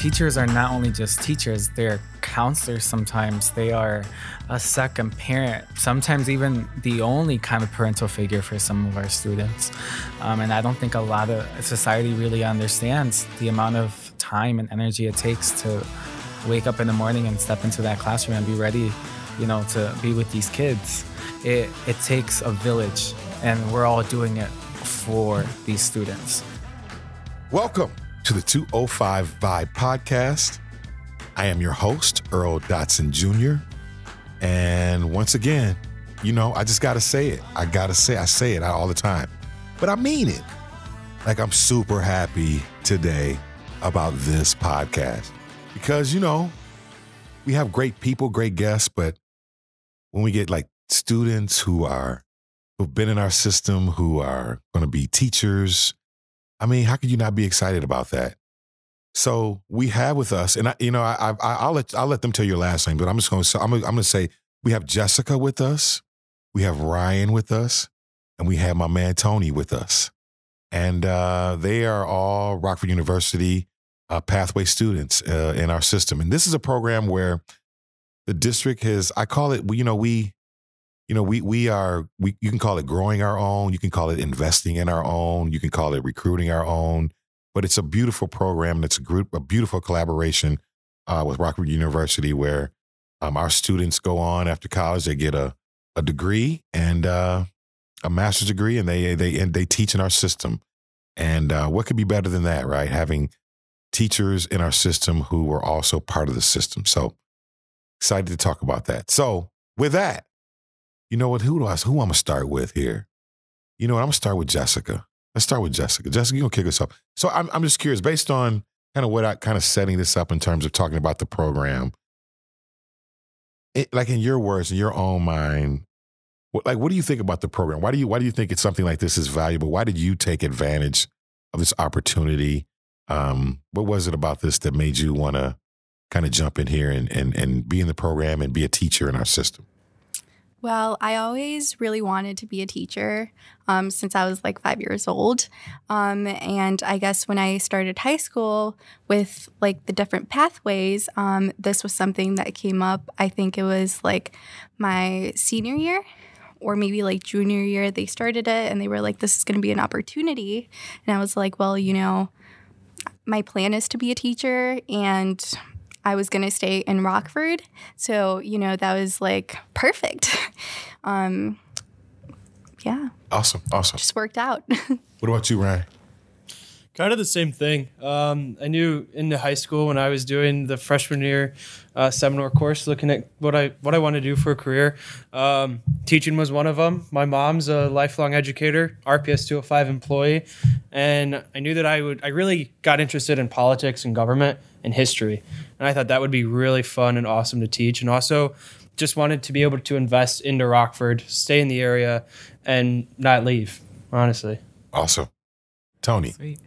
teachers are not only just teachers, they're counselors sometimes. They are a second parent, sometimes even the only kind of parental figure for some of our students. Um, and I don't think a lot of society really understands the amount of time and energy it takes to wake up in the morning and step into that classroom and be ready, you know, to be with these kids. It, it takes a village, and we're all doing it for these students. Welcome to the 205 Vibe podcast. I am your host, Earl Dotson Jr. And once again, you know, I just got to say it. I got to say, I say it all the time, but I mean it. Like, I'm super happy today about this podcast because, you know, we have great people, great guests, but when we get like students who are, who've been in our system, who are going to be teachers, I mean, how could you not be excited about that? So we have with us, and I, you know, I, I, will let I'll let them tell your last name, but I'm just going to I'm, I'm going to say we have Jessica with us, we have Ryan with us, and we have my man Tony with us, and uh, they are all Rockford University uh, pathway students uh, in our system, and this is a program where the district has I call it you know we you know, we we are we you can call it growing our own, you can call it investing in our own, you can call it recruiting our own, but it's a beautiful program and it's a group a beautiful collaboration uh, with Rockford University where um, our students go on after college, they get a a degree and uh, a master's degree, and they they and they teach in our system. And uh, what could be better than that, right? Having teachers in our system who are also part of the system. So excited to talk about that. So with that, you know what? Who do I? Who I'm gonna start with here? You know what? I'm gonna start with Jessica. Let's start with Jessica. Jessica, you gonna kick us off. So I'm I'm just curious, based on kind of what I kind of setting this up in terms of talking about the program. It, like in your words, in your own mind, what, like what do you think about the program? Why do you why do you think it's something like this is valuable? Why did you take advantage of this opportunity? Um, what was it about this that made you want to kind of jump in here and and and be in the program and be a teacher in our system? Well, I always really wanted to be a teacher um, since I was like five years old. Um, and I guess when I started high school with like the different pathways, um, this was something that came up. I think it was like my senior year or maybe like junior year, they started it and they were like, this is going to be an opportunity. And I was like, well, you know, my plan is to be a teacher and I was going to stay in Rockford. So, you know, that was like perfect. um, yeah. Awesome. Awesome. Just worked out. what about you, Ryan? Kind of the same thing. Um, I knew in the high school when I was doing the freshman year uh, seminar course, looking at what I what I want to do for a career. Um, teaching was one of them. My mom's a lifelong educator, RPS 205 employee, and I knew that I would. I really got interested in politics and government and history, and I thought that would be really fun and awesome to teach. And also, just wanted to be able to invest into Rockford, stay in the area, and not leave. Honestly, awesome, Tony. Sweet.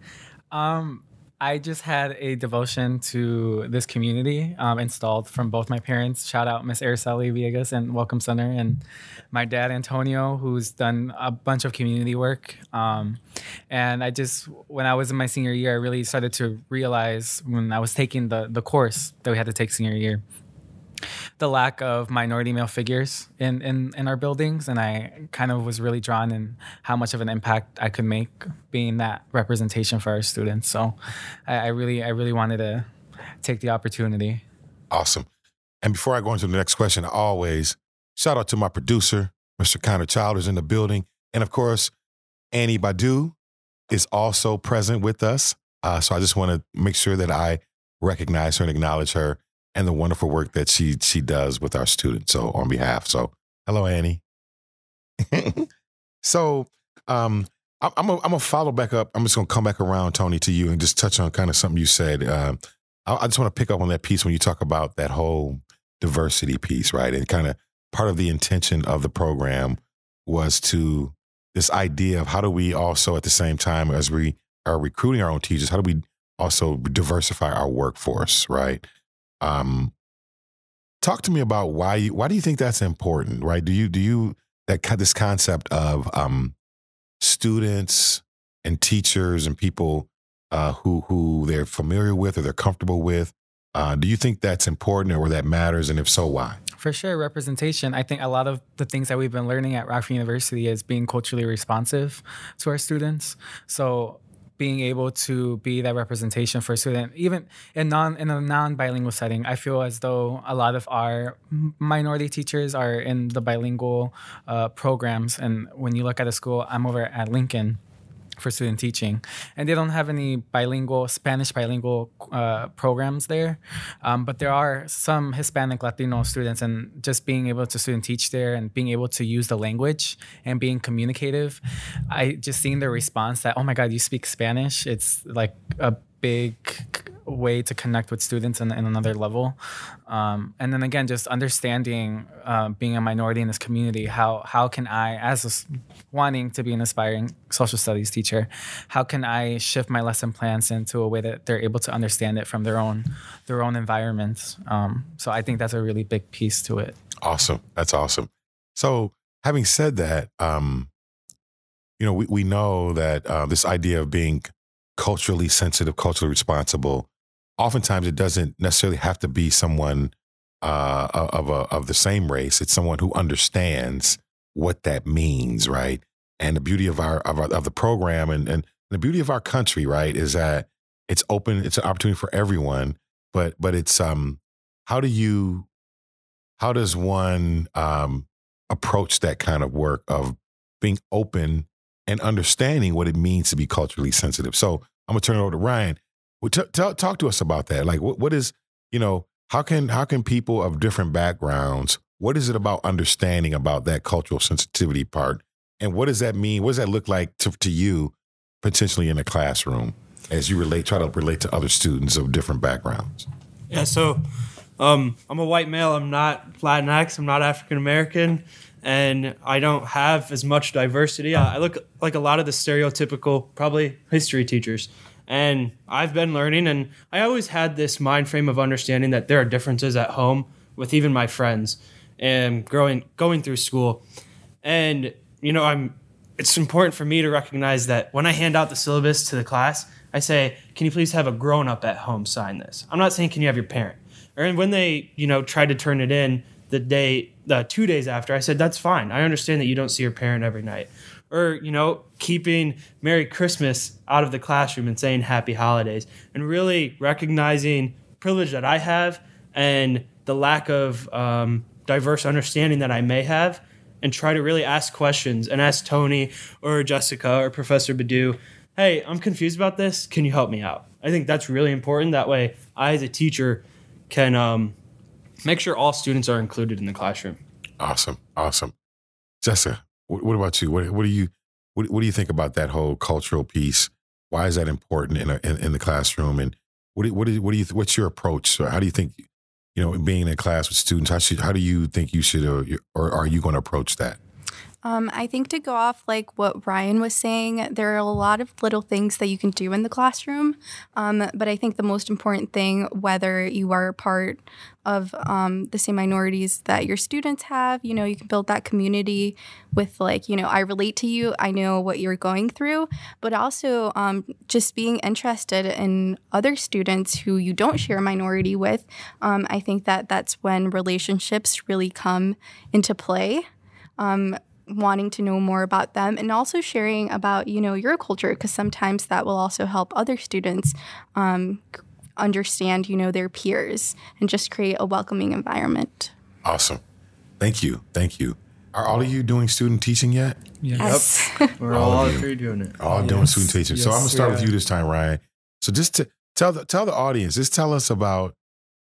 Um, I just had a devotion to this community um, installed from both my parents. Shout out Miss Araceli Villegas and Welcome Center, and my dad Antonio, who's done a bunch of community work. Um, and I just, when I was in my senior year, I really started to realize when I was taking the the course that we had to take senior year the lack of minority male figures in, in, in our buildings. And I kind of was really drawn in how much of an impact I could make being that representation for our students. So I, I really, I really wanted to take the opportunity. Awesome. And before I go into the next question, always shout out to my producer, Mr. Connor Childers in the building. And of course, Annie Badu is also present with us. Uh, so I just want to make sure that I recognize her and acknowledge her and the wonderful work that she she does with our students. So on behalf, so hello Annie. so um, I'm I'm a, I'm gonna follow back up. I'm just gonna come back around, Tony, to you and just touch on kind of something you said. Uh, I, I just want to pick up on that piece when you talk about that whole diversity piece, right? And kind of part of the intention of the program was to this idea of how do we also at the same time as we are recruiting our own teachers, how do we also diversify our workforce, right? Um, talk to me about why you, why do you think that's important, right? Do you do you that this concept of um, students and teachers and people uh, who who they're familiar with or they're comfortable with. Uh, do you think that's important or that matters? And if so, why? For sure, representation. I think a lot of the things that we've been learning at Rockford University is being culturally responsive to our students. So being able to be that representation for a student, even in non in a non bilingual setting, I feel as though a lot of our minority teachers are in the bilingual uh, programs. And when you look at a school, I'm over at Lincoln for student teaching, and they don't have any bilingual Spanish bilingual uh, programs there, um, but there are some Hispanic Latino students, and just being able to student teach there and being able to use the language and being communicative, I just seeing the response that oh my god, you speak Spanish, it's like a big way to connect with students in, in another level. Um, and then again, just understanding uh, being a minority in this community, how how can I, as a, wanting to be an aspiring social studies teacher, how can I shift my lesson plans into a way that they're able to understand it from their own their own environment. Um, so I think that's a really big piece to it. Awesome, that's awesome. So having said that, um, you know, we, we know that uh, this idea of being culturally sensitive, culturally responsible, oftentimes it doesn't necessarily have to be someone uh, of a, of the same race. It's someone who understands what that means, right? And the beauty of our of, our, of the program and, and the beauty of our country, right, is that it's open. It's an opportunity for everyone. But but it's um, how do you, how does one um, approach that kind of work of being open and understanding what it means to be culturally sensitive. So I'm gonna turn it over to Ryan. Well, t- t- talk to us about that. Like, what, what is you know how can how can people of different backgrounds? What is it about understanding about that cultural sensitivity part, and what does that mean? What does that look like to, to you potentially in a classroom as you relate try to relate to other students of different backgrounds? Yeah, so um, I'm a white male. I'm not Latinx. I'm not African American and I don't have as much diversity. I look like a lot of the stereotypical, probably history teachers. And I've been learning, and I always had this mind frame of understanding that there are differences at home with even my friends and growing going through school. And you know, I'm it's important for me to recognize that when I hand out the syllabus to the class, I say, "Can you please have a grown up at home sign this?" I'm not saying, "Can you have your parent?" Or when they, you know, try to turn it in, the day, the two days after, I said, that's fine. I understand that you don't see your parent every night. Or, you know, keeping Merry Christmas out of the classroom and saying Happy Holidays and really recognizing privilege that I have and the lack of um, diverse understanding that I may have and try to really ask questions and ask Tony or Jessica or Professor Badu, hey, I'm confused about this. Can you help me out? I think that's really important. That way, I, as a teacher, can um, make sure all students are included in the classroom. Awesome, awesome. Jessica, what, what about you? What, what do you what, what, do you think about that whole cultural piece? Why is that important in, a, in, in the classroom? And what do, what do, what do you what's your approach? How do you think you know being in a class with students? How should how do you think you should uh, or, or are you going to approach that? Um, I think to go off like what Ryan was saying, there are a lot of little things that you can do in the classroom. Um, but I think the most important thing, whether you are part of um, the same minorities that your students have, you know, you can build that community with like, you know, I relate to you, I know what you're going through, but also um, just being interested in other students who you don't share a minority with. Um, I think that that's when relationships really come into play. Um, wanting to know more about them and also sharing about you know your culture because sometimes that will also help other students um, understand you know their peers and just create a welcoming environment awesome thank you thank you are all of you doing student teaching yet yes yep. we're all, all three doing it all yes. doing student teaching yes. so i'm gonna start yeah. with you this time ryan so just to tell the tell the audience just tell us about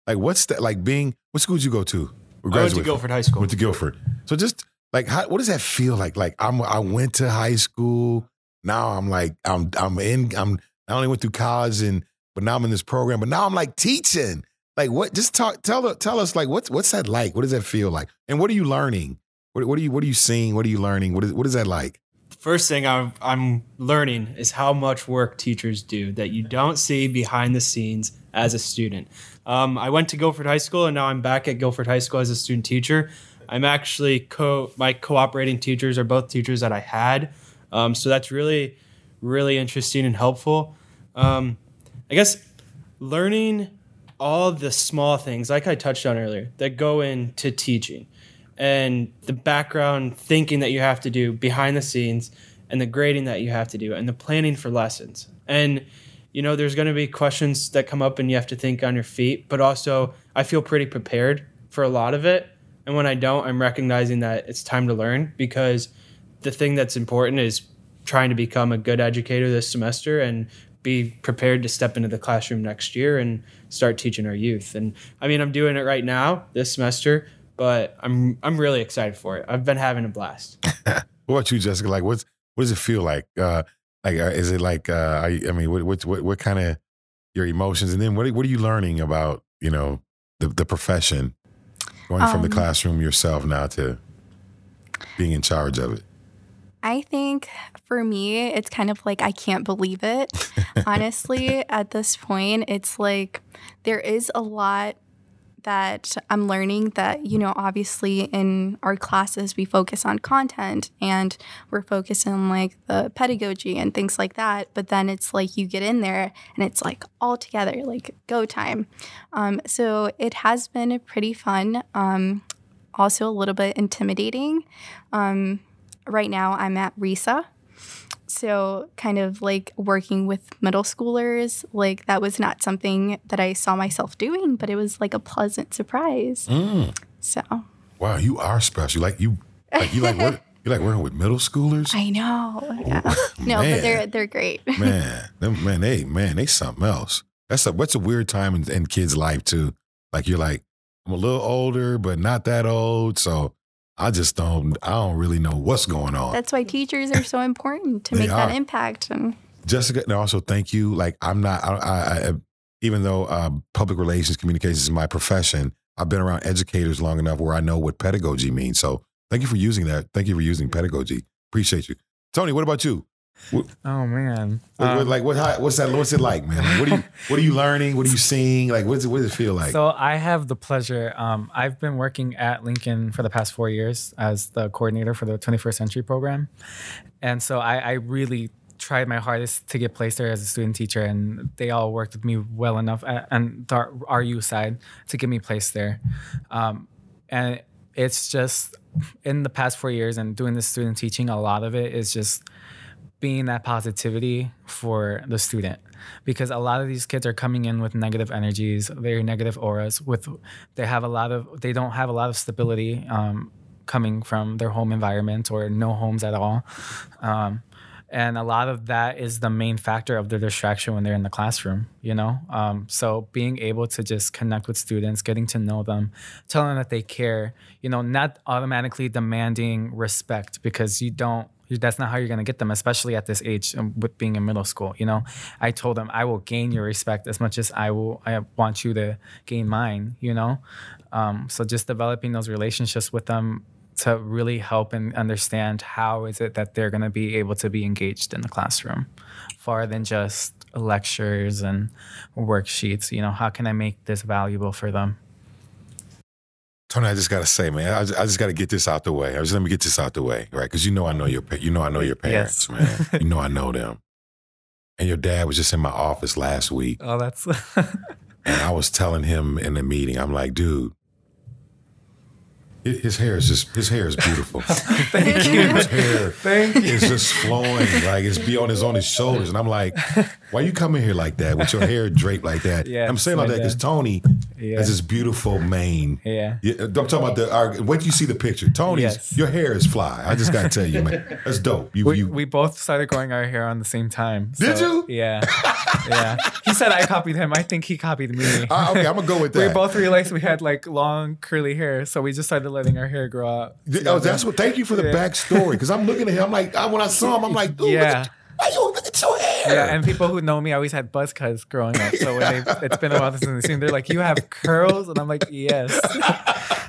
like what's that like being what school did you go to I went to Guilford High School. Went to Guilford. So just like, how, what does that feel like? Like, I'm I went to high school. Now I'm like I'm I'm in I'm I only went through college and but now I'm in this program. But now I'm like teaching. Like, what? Just talk. Tell tell us like what's what's that like? What does that feel like? And what are you learning? What, what are you what are you seeing? What are you learning? What is what is that like? First thing I'm I'm learning is how much work teachers do that you don't see behind the scenes as a student. Um, I went to Guilford High School and now I'm back at Guilford High School as a student teacher. I'm actually co my cooperating teachers are both teachers that I had, um, so that's really really interesting and helpful. Um, I guess learning all the small things, like I touched on earlier, that go into teaching and the background thinking that you have to do behind the scenes and the grading that you have to do and the planning for lessons. And you know, there's going to be questions that come up and you have to think on your feet, but also I feel pretty prepared for a lot of it. And when I don't, I'm recognizing that it's time to learn because the thing that's important is trying to become a good educator this semester and be prepared to step into the classroom next year and start teaching our youth. And I mean, I'm doing it right now this semester, but I'm I'm really excited for it. I've been having a blast. what about you, Jessica? Like, what's what does it feel like? Uh, like, uh, is it like? Uh, I, I mean, what what what, what kind of your emotions, and then what what are you learning about? You know, the the profession, going from the Um, classroom yourself now to being in charge of it. I think for me, it's kind of like I can't believe it. Honestly, at this point, it's like there is a lot that I'm learning that, you know, obviously in our classes, we focus on content and we're focused on like the pedagogy and things like that. But then it's like you get in there and it's like all together, like go time. Um, so it has been pretty fun. Um, also a little bit intimidating. Um, right now I'm at RESA. So, kind of like working with middle schoolers, like that was not something that I saw myself doing, but it was like a pleasant surprise. Mm. So, Wow, you are special. Like you, like you like work. You like working with middle schoolers. I know. Yeah. No, but they're they're great. man, them, man, they man, they something else. That's a what's a weird time in, in kids' life too. Like you're like, I'm a little older, but not that old, so I just don't I don't really know what's going on. That's why teachers are so important to make that impact. And Jessica, and also thank you. Like I'm not, I, I, I even though um, public relations communications is my profession, I've been around educators long enough where I know what pedagogy means. So thank you for using that. Thank you for using pedagogy. Appreciate you, Tony. What about you? Oh man. What- what- Um, like what? How, what's that? What's it like, man? Like, what are you? What are you learning? What are you seeing? Like, what's it? What does it feel like? So I have the pleasure. Um, I've been working at Lincoln for the past four years as the coordinator for the 21st Century program, and so I, I really tried my hardest to get placed there as a student teacher, and they all worked with me well enough at, and the RU side to get me placed there. Um, and it's just in the past four years and doing this student teaching, a lot of it is just being that positivity for the student. Because a lot of these kids are coming in with negative energies very negative auras with they have a lot of they don't have a lot of stability um, coming from their home environment or no homes at all. Um, and a lot of that is the main factor of their distraction when they're in the classroom you know? Um, so being able to just connect with students getting to know them telling them that they care you know not automatically demanding respect because you don't that's not how you're to get them especially at this age um, with being in middle school you know? I told them i will gain your respect as much as i will i want you to gain mine you know? Um, so just developing those relationships with them to really help and understand how is it that they're going to be able to be engaged in the classroom far than just lectures and worksheets you know? How can i make this valuable for them Tony, I just gotta say, man, I just, I just gotta get this out the way. I just let me get this out the way, right? Because you know I know your, you know I know your parents, Yes. man. You know I know them. And your dad was just in my office last week, oh that's and I was telling him in the meeting, I'm like, dude, his hair is just his hair is beautiful. thank you his hair thank you is just flowing, like it's beyond his on his shoulders, and I'm like, why you coming here like that with your hair draped like that? Yeah, I'm saying like that because. Tony Yeah. has this beautiful mane. yeah Yeah, I'm talking about the. Our, wait you see the picture. Tony's, Yes. your hair is fly. I just gotta tell you, man, that's dope. You, we, you, we both started growing our hair on the same time. Did so- you? Yeah. Yeah. He said I copied him. I think he copied me. Ah, okay, I'm gonna go with that. we both realized we had like long curly hair, so we just started letting our hair grow out. oh, that's what. Thank you for the Yeah. backstory because I'm looking at him. I'm like, I, when I saw him, I'm like, dude, Yeah. look, at, why you look at your hair? Yeah, and people who know me I always had buzz cuts growing up. So when they, it's been a while since they've seen, they're like, "You have curls," and I'm like, "Yes."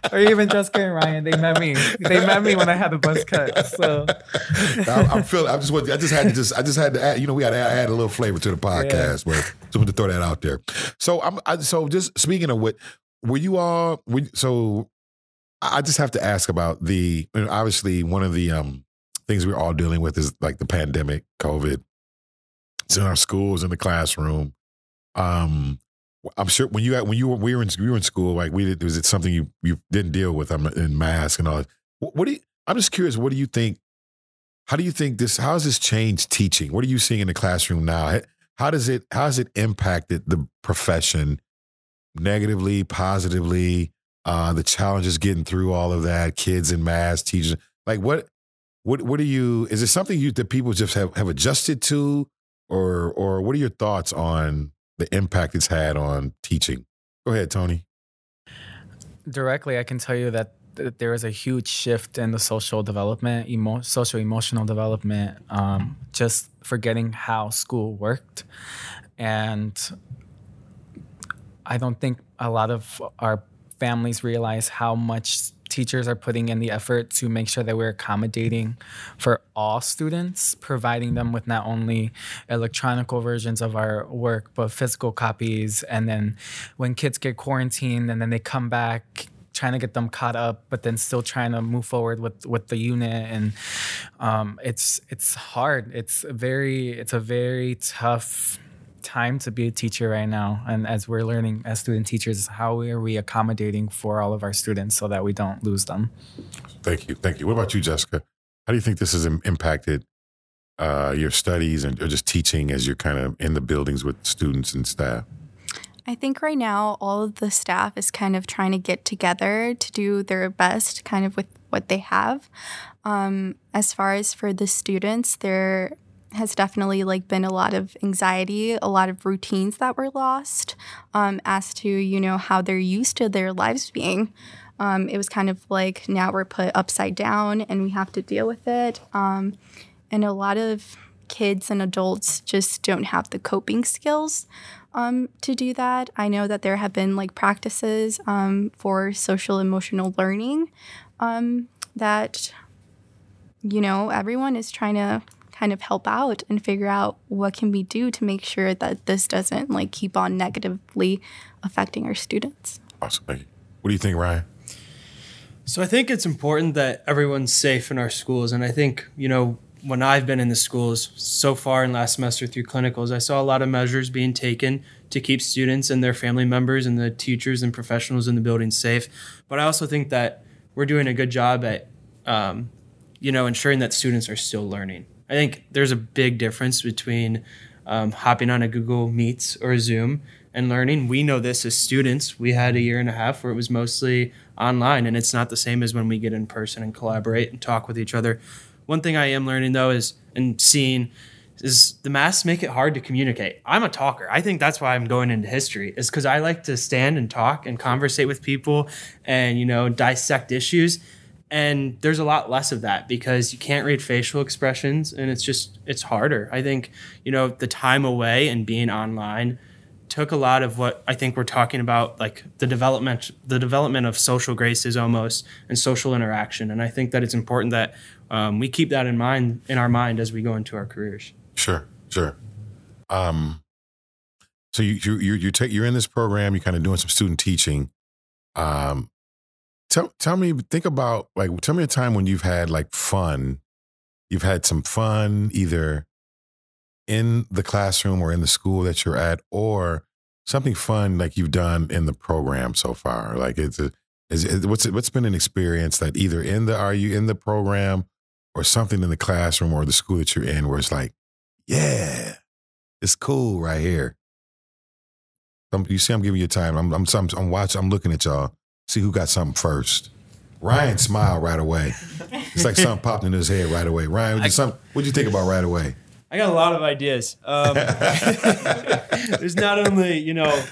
or even Jessica and Ryan, they met me. They met me when I had a buzz cut. So I'm, I'm feeling. I just want. I just had to just. I just had to add. You know, we had to add, add a little flavor to the podcast. But just want to throw that out there. So I'm. I, so just speaking of what, were you all? Were, so I just have to ask about the. obviously, one of the um things we're all dealing with is like the pandemic, COVID. It's in our schools, in the classroom. Um, I'm sure when you when you were we were in we were in school, like we did, was it something you you didn't deal with? I'm in mask and all. That. What, what do you? I'm just curious. What do you think? How do you think this? How has this changed teaching? What are you seeing in the classroom now? How does it? How has it impacted the profession negatively, positively? Uh, the challenges getting through all of that, kids in mass, teachers. Like what? What? What are you? Is it something you that people just have have adjusted to, or or what are your thoughts on the impact it's had on teaching? Go ahead, Tony. Directly, I can tell you that there is a huge shift in the social development, emo- social emotional development, um, just forgetting how school worked. And I don't think a lot of our families realize how much teachers are putting in the effort to make sure that we're accommodating for all students, providing them with not only electronic versions of our work, but physical copies. And then when kids get quarantined and then they come back, trying to get them caught up, but then still trying to move forward with with the unit, and um, it's it's hard. It's very it's a very tough time to be a teacher right now and as we're learning as student teachers how are we accommodating for all of our students so that we don't lose them? Thank you thank you. What about you jessica? How do you think this has impacted uh, your studies and or just teaching as you're kind of in the buildings with students and staff? I think right now all of the staff is kind of trying to get together to do their best, kind of with what they have. Um, as far as for the students, there has definitely like been a lot of anxiety, a lot of routines that were lost um, as to you know how they're used to their lives being. Um, it was kind of like now we're put upside down and we have to deal with it. Um, and a lot of kids and adults just don't have the coping skills um, to do that. I know that there have been like practices um, for social emotional learning um, that, you know, everyone is trying to kind of help out and figure out what can we do to make sure that this doesn't like keep on negatively affecting our students. Awesome. Thank you. What do you think, Ryan? So I think it's important that everyone's safe in our schools. And I think, you know, when I've been in the schools so far in last semester through clinicals, I saw a lot of measures being taken to keep students and their family members and the teachers and professionals in the building safe. But I also think that we're doing a good job at, um, you know, ensuring that students are still learning. I think there's a big difference between um, hopping on a Google Meets or a Zoom and learning. We know this as students. We had a year and a half where it was mostly online, and it's not the same as when we get in person and collaborate and talk with each other. One thing I am learning though is and seeing is the masks make it hard to communicate. I'm a talker. I think that's why I'm going into history is because I like to stand and talk and conversate with people and you know dissect issues. And there's a lot less of that because you can't read facial expressions and it's just it's harder. I think you know the time away and being online took a lot of what I think we're talking about, like the development, the development of social graces almost and social interaction. And I think that it's important that um, we keep that in mind in our mind as we go into our careers. Sure, sure. Um, so you you you you take you're in this program. You're kind of doing some student teaching. Um, tell tell me, think about like tell me a time when you've had like fun. You've had some fun either in the classroom or in the school that you're at, or something fun like you've done in the program so far. Like it's a, is, what's what's been an experience that either in the are you in the program or something in the classroom or the school that you're in where it's like, yeah, it's cool right here. I'm, you see, I'm giving you time. I'm, I'm, I'm, I'm watching. I'm looking at y'all. See who got something first. Ryan smiled right away. It's like something popped in his head right away. Ryan, what did you think about right away? I got a lot of ideas. Um, there's not only you know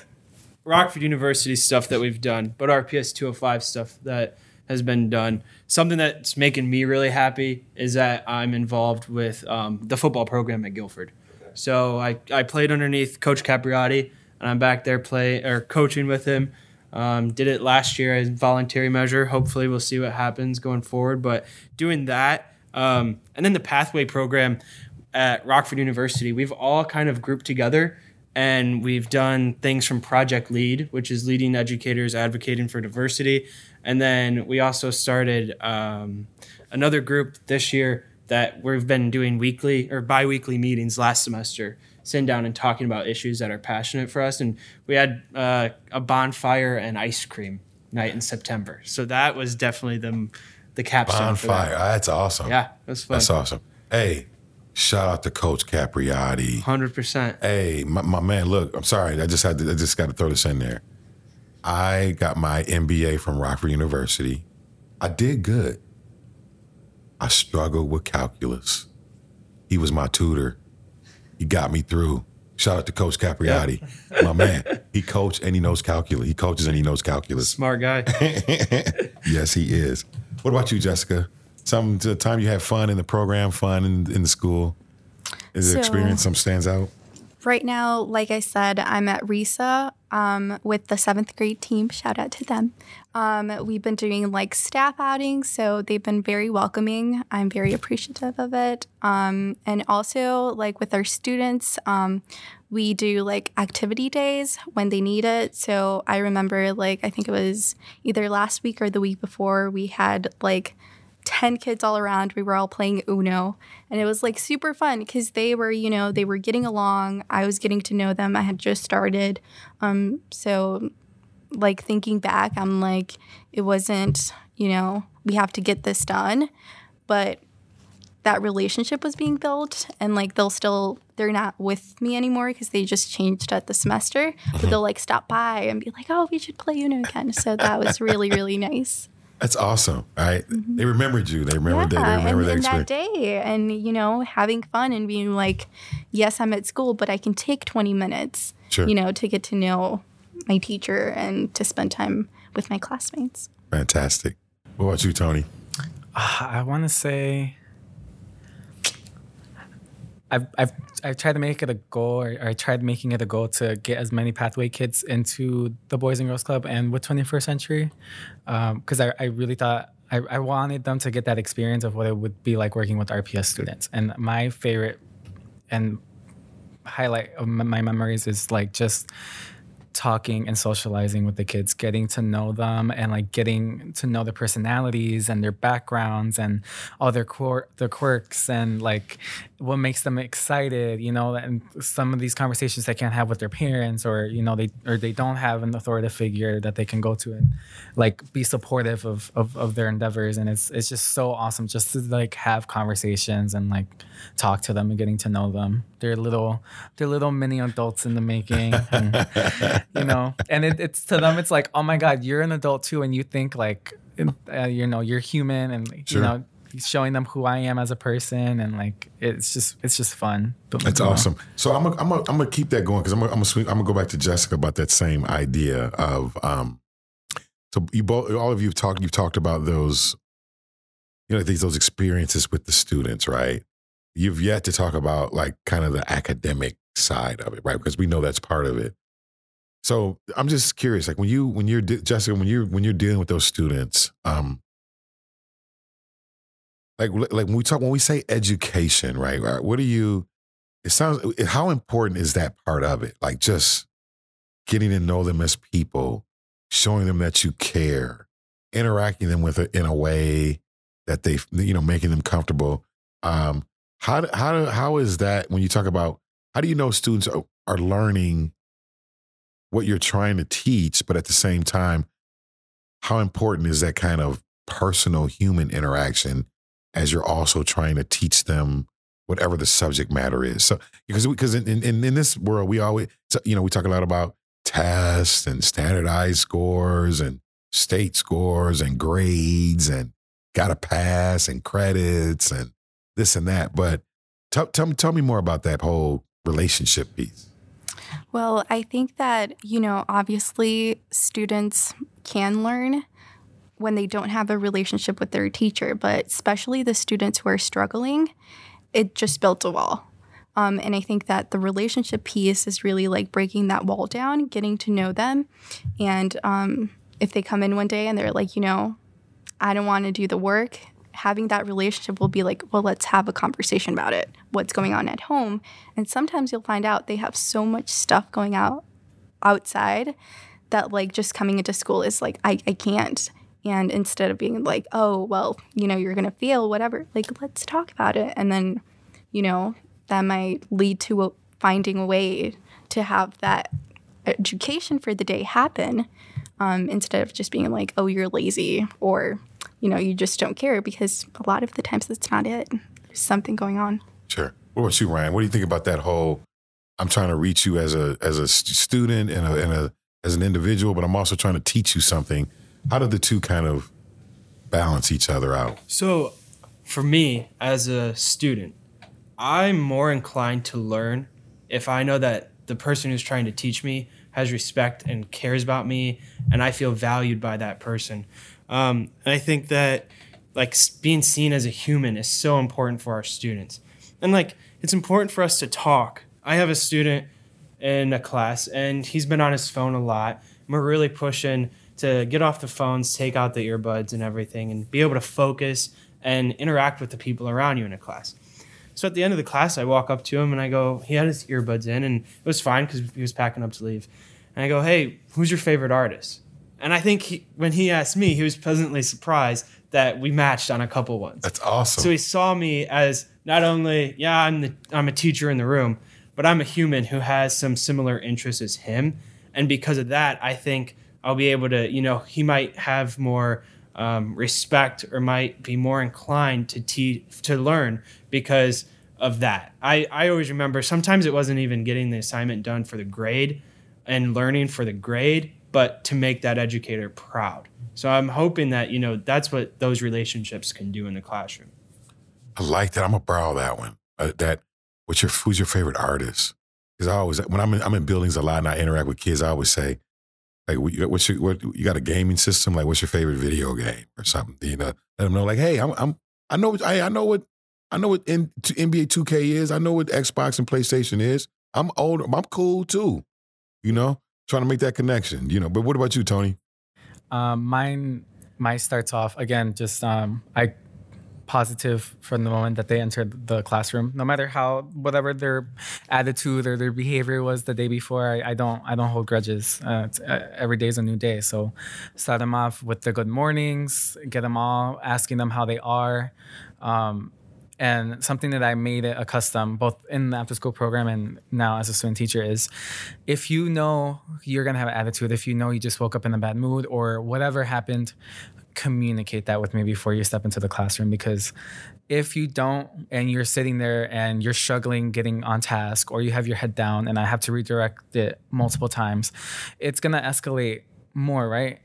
Rockford University stuff that we've done, but RPS 205 stuff that has been done. Something that's making me really happy is that I'm involved with um, the football program at Guilford. So I, I played underneath Coach Capriotti, and I'm back there play or coaching with him. Um, did it last year as a voluntary measure. Hopefully, we'll see what happens going forward. But doing that, um, and then the pathway program at Rockford University, we've all kind of grouped together and we've done things from Project Lead, which is leading educators advocating for diversity. And then we also started um, another group this year that we've been doing weekly or bi-weekly meetings last semester sitting down and talking about issues that are passionate for us. And we had uh, a bonfire and ice cream night in September. So that was definitely the the capstone. for that. Bonfire. That's awesome. Yeah, was fun. That's awesome. Hey, shout out to Coach Capriati. Hundred percent. Hey, my, my man, look, I'm sorry. I just had to, I just got to throw this in there. I got my MBA from Rockford University. I did good. I struggled with calculus. He was my tutor. He got me through. Shout out to Coach Capriati, my man. He coached and he knows calculus. He coaches and he knows calculus. Smart guy. yes, he is. What about you, Jessica? Some the time you had fun in the program, fun in, in the school. Is the So- experience some stands out? Right now, like I said, I'm at RESA um, with the seventh grade team. Shout out to them. Um, we've been doing like staff outings, so they've been very welcoming. I'm very appreciative of it. Um, and also, like with our students, um, we do like activity days when they need it. So I remember, like, I think it was either last week or the week before, we had like 10 kids all around. We were all playing Uno. And it was like super fun because they were, you know, they were getting along. I was getting to know them. I had just started. Um, so, like, thinking back, I'm like, it wasn't, you know, we have to get this done. But that relationship was being built. And like, they'll still, they're not with me anymore because they just changed at the semester. But they'll like stop by and be like, oh, we should play Uno again. So that was really, really nice. That's awesome. Right? They remembered you. They remembered that. They Mm-hmm. and, remember that and that day, and you know, having fun and being like, yes, I'm at school, but I can take 20 minutes, Sure. you know, to get to know my teacher and to spend time with my classmates. Fantastic. What about you, Tony? Uh, I want to say I've, I've, I've tried to make it a goal, or, or I tried making it a goal to get as many pathway kids into the Boys and Girls Club and with 21st Century. Um, because I, I really thought I, I wanted them to get that experience of what it would be like working with RPS students. And my favorite and highlight of my memories is like just talking and socializing with the kids, getting to know them and like getting to know their personalities and their backgrounds and all their quir- their quirks and like what makes them excited, you know, and some of these conversations they can't have with their parents or you know they or they don't have an authoritative figure that they can go to and like be supportive of of, of their endeavors and it's it's just so awesome just to like have conversations and like talk to them and getting to know them. They're little they're little mini adults in the making. And, you know and it, it's to them it's like oh my god you're an adult too and you think like uh, you know you're human and Sure. you know showing them who i am as a person and like it's just it's just fun But, That's you know, awesome. So I'm gonna I'm gonna I'm gonna keep that going because I'm gonna I'm gonna, swing, I'm gonna go back to Jessica about that same idea of um. So you both all of you have talked you've talked about those, you know, these those experiences with the students, right? You've yet to talk about like kind of the academic side of it, right? Because we know that's part of it. So I'm just curious, like when you when you're Jessica, when you're when you're dealing with those students, um, like like when we talk when we say education, right? right what do you? It sounds. How important is that part of it? Like just getting to know them as people, showing them that you care, interacting them with it in a way that they, you know, making them comfortable. Um, how how how is that when you talk about how do you know students are, are learning what you're trying to teach, but at the same time, how important is that kind of personal human interaction as you're also trying to teach them whatever the subject matter is. So because because in, in in this world we always you know we talk a lot about tests and standardized scores and state scores and grades and got to pass and credits and this and that. But tell tell me tell me more about that whole relationship piece. Well, I think that, you know, obviously students can learn when they don't have a relationship with their teacher, but especially the students who are struggling, it just built a wall. Um, and I think that the relationship piece is really like breaking that wall down, getting to know them. And um, if they come in one day and they're like, you know, I don't want to do the work, having that relationship will be like, well, let's have a conversation about it. What's going on at home? And sometimes you'll find out they have so much stuff going out outside that like just coming into school is like, I, I can't. And instead of being like, oh, well, you know, you're going to fail, whatever, like, let's talk about it. And then, you know, that might lead to a, finding a way to have that education for the day happen um, instead of just being like, oh, you're lazy or, you know, you just don't care because a lot of the times that's not it. There's something going on. Sure. What about you, Ryan? What do you think about that whole? I'm trying to reach you as a as a student and a, and a as an individual, but I'm also trying to teach you something. How do the two kind of balance each other out? So, for me as a student, I'm more inclined to learn if I know that the person who's trying to teach me has respect and cares about me, and I feel valued by that person. Um, and I think that like being seen as a human is so important for our students, and like it's important for us to talk. I have a student in a class, and he's been on his phone a lot. We're really pushing to get off the phones, take out the earbuds and everything, and be able to focus and interact with the people around you in a class. So at the end of the class, I walk up to him and I go, he had his earbuds in and it was fine because he was packing up to leave. And I go, hey, who's your favorite artist? And I think he, when he asked me, he was pleasantly surprised that we matched on a couple ones. That's awesome. So he saw me as not only, yeah, I'm the I'm a teacher in the room, but I'm a human who has some similar interests as him. And because of that, I think I'll be able to, you know, he might have more um, respect or might be more inclined to teach to learn because of that. I, I always remember sometimes it wasn't even getting the assignment done for the grade and learning for the grade, but to make that educator proud. So I'm hoping that, you know, that's what those relationships can do in the classroom. I like that. I'm gonna borrow that one. Uh, that what's your who's your favorite artist? Because I always when I'm in, I'm in buildings a lot and I interact with kids, I always say, like, what's your what you got a gaming system? Like, what's your favorite video game or something? You know, let them know, like, hey, I'm, I'm I know I I know what I know what NBA 2K is. I know what Xbox and PlayStation is. I'm older. I'm cool too. You know, trying to make that connection. You know, but what about you, Tony? Um, mine, mine starts off again. Just um, I positive from the moment that they entered the classroom, no matter how whatever their attitude or their behavior was the day before. I, I don't I don't hold grudges. Uh, uh, every day is a new day, so start them off with the good mornings, get them all asking them how they are. Um, and something that I made it a custom, both in the after school program and now as a student teacher, is if you know you're gonna have an attitude, if you know you just woke up in a bad mood or whatever happened, communicate that with me before you step into the classroom because if you don't and you're sitting there and you're struggling getting on task or you have your head down and I have to redirect it multiple times, it's gonna escalate more, right?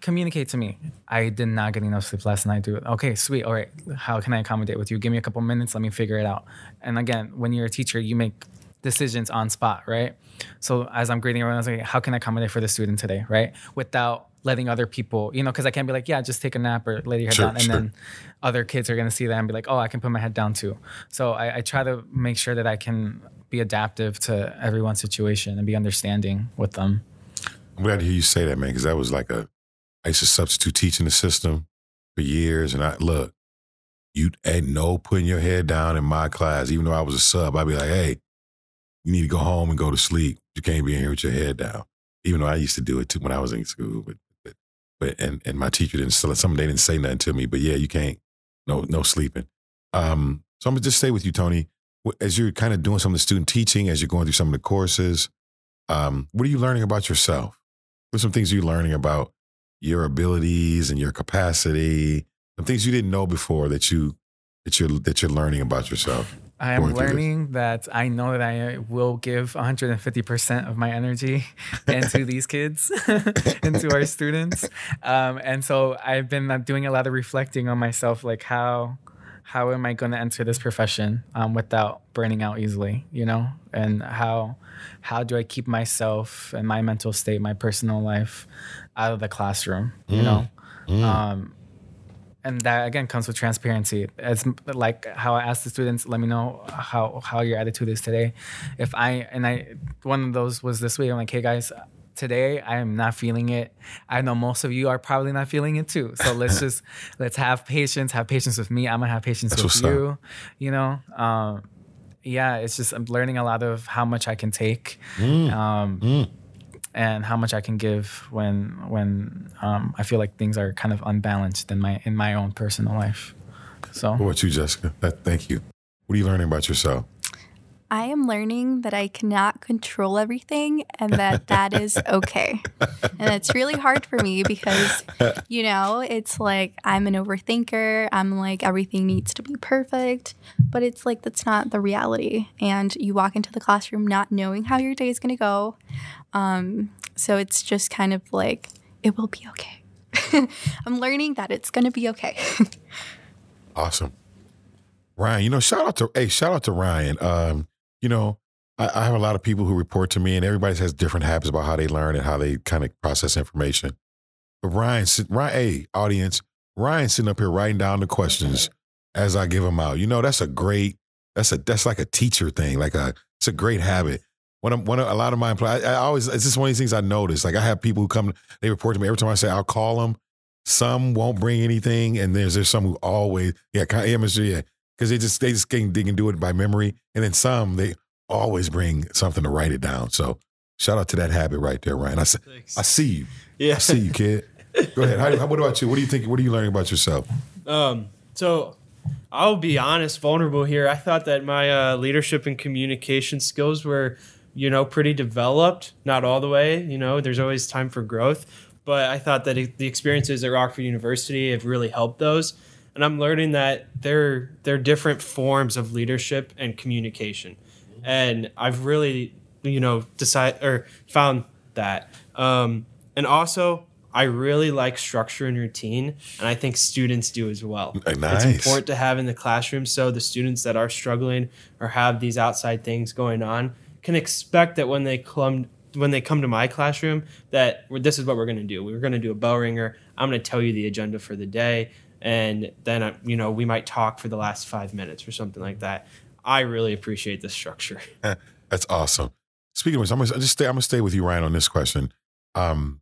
Communicate to me. I did not get enough sleep last night, dude. Okay, sweet. All right. How can I accommodate with you? Give me a couple minutes. Let me figure it out. And again, when you're a teacher, you make decisions on spot, right? So as I'm grading everyone, I was like, how can I accommodate for the student today, right? Without letting other people, you know, because I can't be like, yeah, just take a nap or lay your head Sure, down, and sure. then other kids are gonna see that and be like, oh, I can put my head down too. So I, I try to make sure that I can be adaptive to everyone's situation and be understanding with them. I'm glad to hear you say that, man, because that was like a I used to substitute teaching the system for years, and I look, you had no putting your head down in my class, even though I was a sub. I'd be like, hey, you need to go home and go to sleep. You can't be in here with your head down. Even though I used to do it too when I was in school, but but, but and and my teacher didn't still some they didn't say nothing to me, but yeah, you can't no no sleeping. Um, so I'm gonna just stay with you, Tony. As you're kind of doing some of the student teaching, as you're going through some of the courses, um, what are you learning about yourself? What are some things you're learning about your abilities and your capacity? Some things you didn't know before that you that you're that you're learning about yourself. I am going through this. learning that I know that I will give 150% of my energy into these kids, into our students. Um, and so I've been uh, doing a lot of reflecting on myself, like how how am I going to enter this profession um, without burning out easily, you know? And how how do I keep myself and my mental state, my personal life out of the classroom, you know? Um, and that again comes with transparency. It's like how I ask the students, let me know how how your attitude is today. If I and I one of those was this week. I'm like, hey guys, today I am not feeling it. I know most of you are probably not feeling it too. So let's just let's have patience. Have patience with me. I'm gonna have patience That's with what's up. you. You know. Um, yeah, it's just I'm learning a lot of how much I can take. Um, and how much I can give when when um, I feel like things are kind of unbalanced in my in my own personal life. So What about you, Jessica? That, thank you. What are you learning about yourself? I am learning that I cannot control everything and that that is okay. and it's really hard for me because, you know, it's like I'm an overthinker. I'm like, everything needs to be perfect. But it's like, that's not the reality. And you walk into the classroom not knowing how your day is going to go. Um, so it's just kind of like, it will be okay. I'm learning that it's going to be okay. awesome. Ryan, you know, shout out to hey, shout out to Ryan. Um, you know, I, I, have a lot of people who report to me, and everybody has different habits about how they learn and how they kind of process information. But Ryan, Ryan, hey, audience, Ryan sitting up here writing down the questions as I give them out. You know, that's a great, that's a that's like a teacher thing. Like a, it's a great habit. When I'm, when a lot of my employees, I, I always, it's just one of these things I notice. Like I have people who come, they report to me every time I say I'll call them. Some won't bring anything, and there's there's some who always, yeah, kind of, yeah, because they just they just can they can do it by memory, and then some they always bring something to write it down. So shout out to that habit right there, Ryan. I see, I see you. Yeah, I see you, kid. Go ahead. How, what about you? What do you think? What are you learning about yourself? Um, so I'll be honest, vulnerable here. I thought that my uh, leadership and communication skills were, you know, pretty developed. Not all the way. You know, there's always time for growth. But I thought that the experiences at Rockford University have really helped those and I'm learning that there there are different forms of leadership and communication, and I've really you know decided or found that, um, and also I really like structure and routine, and I think students do as well. Nice. It's important to have in the classroom so the students that are struggling or have these outside things going on can expect that when they come when they come to my classroom that this is what we're going to do. We're going to do a bell ringer. I'm going to tell you the agenda for the day and then uh, you know we might talk for the last five minutes or something like that. I really appreciate the structure. That's awesome. Speaking of which, I'm gonna just stay. I'm gonna stay with you, Ryan, on this question. Um,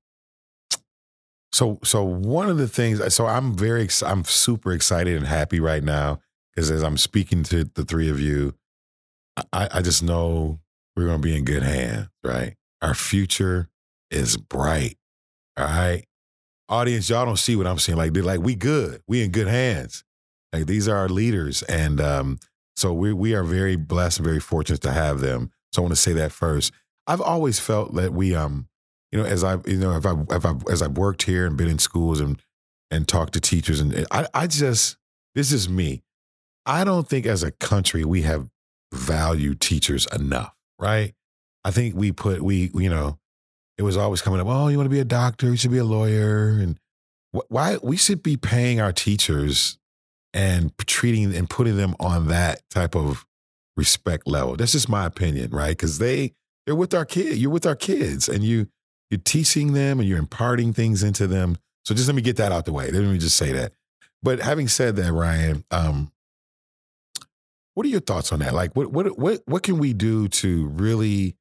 so so one of the things. So I'm very. I'm super excited and happy right now because as I'm speaking to the three of you, I, I just know we're gonna be in good hands. Right, our future is bright. All right, audience, y'all don't see what I'm saying. Like they're like, we good. We in good hands. Like these are our leaders. And um, so we we are very blessed and very fortunate to have them. So I want to say that first. I've always felt that we um, you know, as I you know, if I if I as I've worked here and been in schools and and talked to teachers and I I just this is me. I don't think as a country we have valued teachers enough, right? I think we put we you know it was always coming up. Oh, you want to be a doctor? You should be a lawyer. And why we should be paying our teachers and treating and putting them on that type of respect level. That's just my opinion, right? Because they they're with our kid. You're with our kids, and you you're teaching them and you're imparting things into them. So just let me get that out the way. Let me just say that. But having said that, Ryan, um, what are your thoughts on that? Like, what what what what can we do to really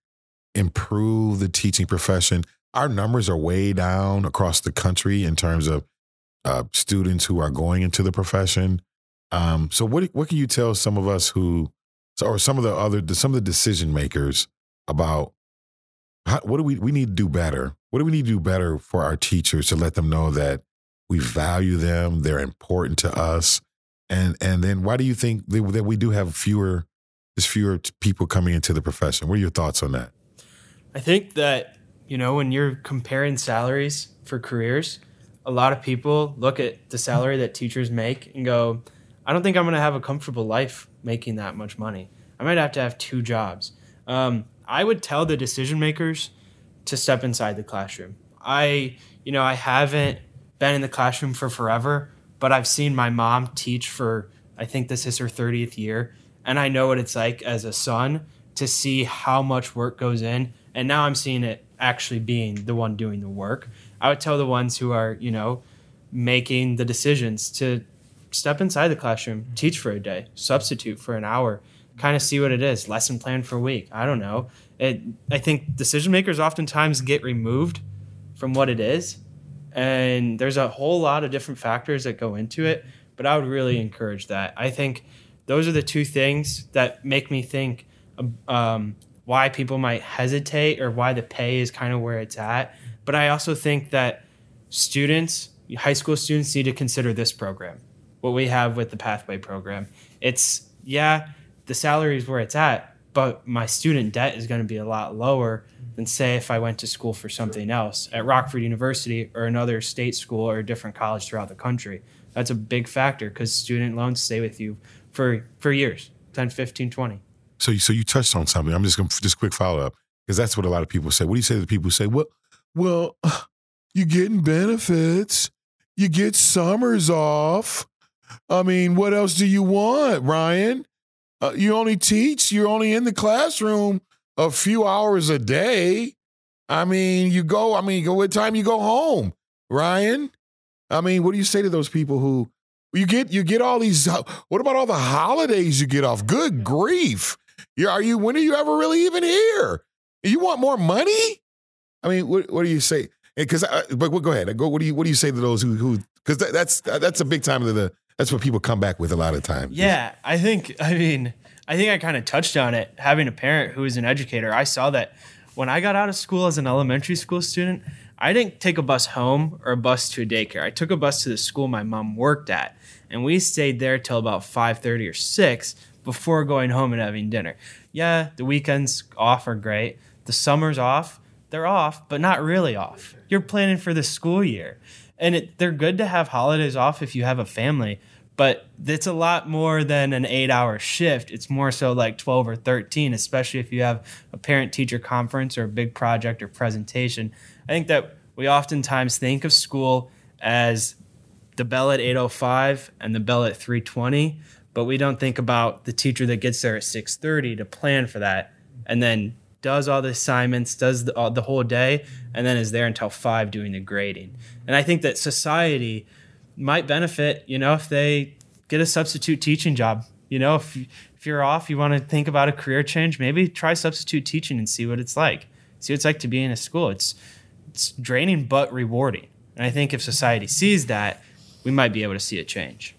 improve the teaching profession. Our numbers are way down across the country in terms of uh, students who are going into the profession. Um, so, what what can you tell some of us who, or some of the other some of the decision makers about how, what do we we need to do better? What do we need to do better for our teachers to let them know that we value them, they're important to us, and and then why do you think that we do have fewer, there's fewer people coming into the profession? What are your thoughts on that? I think that, you know, when you're comparing salaries for careers, a lot of people look at the salary that teachers make and go, I don't think I'm going to have a comfortable life making that much money. I might have to have two jobs. Um, I would tell the decision makers to step inside the classroom. I, you know, I haven't been in the classroom for forever, but I've seen my mom teach for, I think this is her 30th year. And I know what it's like as a son to see how much work goes in and now I'm seeing it actually being the one doing the work. I would tell the ones who are, you know, making the decisions to step inside the classroom, teach for a day, substitute for an hour, kind of see what it is, lesson plan for a week. I don't know. It, I think decision makers oftentimes get removed from what it is. And there's a whole lot of different factors that go into it, but I would really encourage that. I think those are the two things that make me think um, why people might hesitate or why the pay is kind of where it's at. But I also think that students, high school students, need to consider this program, what we have with the Pathway program. It's, yeah, the salary is where it's at, but my student debt is going to be a lot lower than say if I went to school for something else at Rockford University or another state school or a different college throughout the country. That's a big factor because student loans stay with you for for years, 10, 15, 20. So you, so you touched on something. I'm just going to just quick follow up because that's what a lot of people say. What do you say to the people who say, well, well, you're getting benefits. You get summers off. I mean, what else do you want, Ryan? Uh, you only teach, you're only in the classroom a few hours a day. I mean, you go, I mean, go what time you go home, Ryan? I mean, what do you say to those people who you get you get all these what about all the holidays you get off? Good grief. You are you when are you ever really even here? You want more money? I mean, what what do you say? Because, uh, but go ahead. Go. What do you what do you say to those who who? Because that, that's uh, that's a big time of the. That's what people come back with a lot of times. Yeah, I think. I mean, I think I kind of touched on it. Having a parent who is an educator, I saw that when I got out of school as an elementary school student, I didn't take a bus home or a bus to a daycare. I took a bus to the school my mom worked at, and we stayed there till about five thirty or six before going home and having dinner. Yeah, the weekends off are great. The summers off they're off, but not really off. You're planning for the school year. And it, they're good to have holidays off if you have a family, but it's a lot more than an eight hour shift. It's more so like 12 or 13, especially if you have a parent teacher conference or a big project or presentation. I think that we oftentimes think of school as the bell at 805 and the bell at 320 but we don't think about the teacher that gets there at 6.30 to plan for that and then does all the assignments, does the, the whole day, and then is there until five doing the grading. And I think that society might benefit, you know, if they get a substitute teaching job. You know, if if you're off, you want to think about a career change, maybe try substitute teaching and see what it's like. See what it's like to be in a school. It's it's draining but rewarding. And I think if society sees that, we might be able to see a change.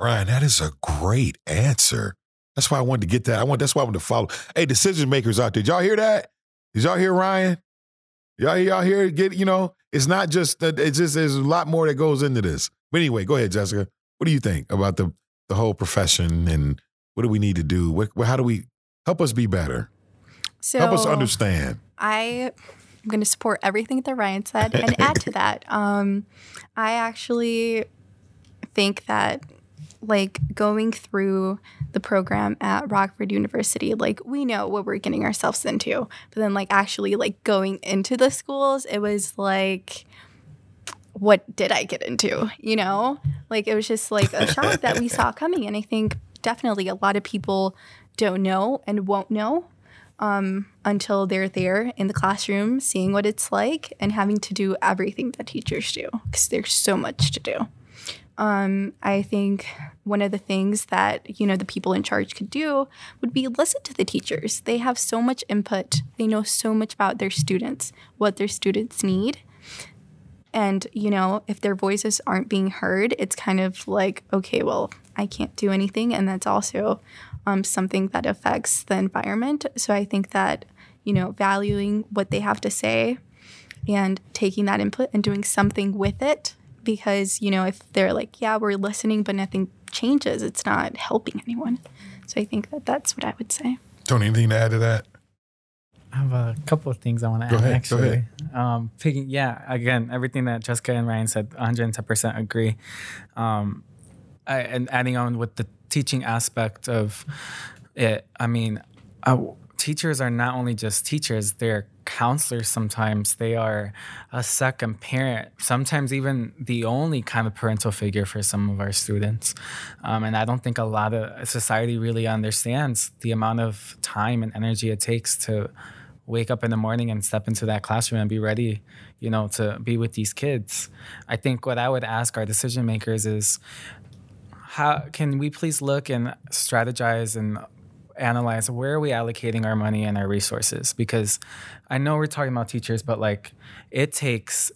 Ryan, that is a great answer. That's why I wanted to get that. I want. That's why I wanted to follow. Hey, decision makers out there, did y'all hear that? Did y'all hear Ryan? Y'all, y'all hear? Get you know, it's not just that. It's just there's a lot more that goes into this. But anyway, go ahead, Jessica. What do you think about the the whole profession and what do we need to do? What, how do we help us be better? So help us understand. I I'm going to support everything that Ryan said and add to that. Um, I actually think that like going through the program at Rockford University, like we know what we're getting ourselves into. But then like actually like going into the schools, it was like what did I get into? You know? Like it was just like a shock that we saw coming. And I think definitely a lot of people don't know and won't know um, until they're there in the classroom, seeing what it's like and having to do everything that teachers do because there's so much to do. Um, I think one of the things that you know the people in charge could do would be listen to the teachers. They have so much input. They know so much about their students, what their students need. And you know, if their voices aren't being heard, it's kind of like, okay, well, I can't do anything, and that's also um, something that affects the environment. So I think that you know, valuing what they have to say and taking that input and doing something with it because you know if they're like yeah we're listening but nothing changes it's not helping anyone so i think that that's what i would say tony anything to add to that I have a couple of things I want to add. ahead, actually, um, picking, yeah, again, everything that Jessica and Ryan said, 110% agree. Um, I, and adding on with the teaching aspect of it, I mean, I, teachers are not only just teachers; they're counselors sometimes they are a second parent sometimes even the only kind of parental figure for some of our students. Um, and i don't think a lot of society really understands the amount of time and energy it takes to wake up in the morning and step into that classroom and be ready you know to be with these kids. I think what i would ask our decision makers is how can we please look and strategize and analyze where are we allocating our money and our resources because i know we're talking about teachers but like it takes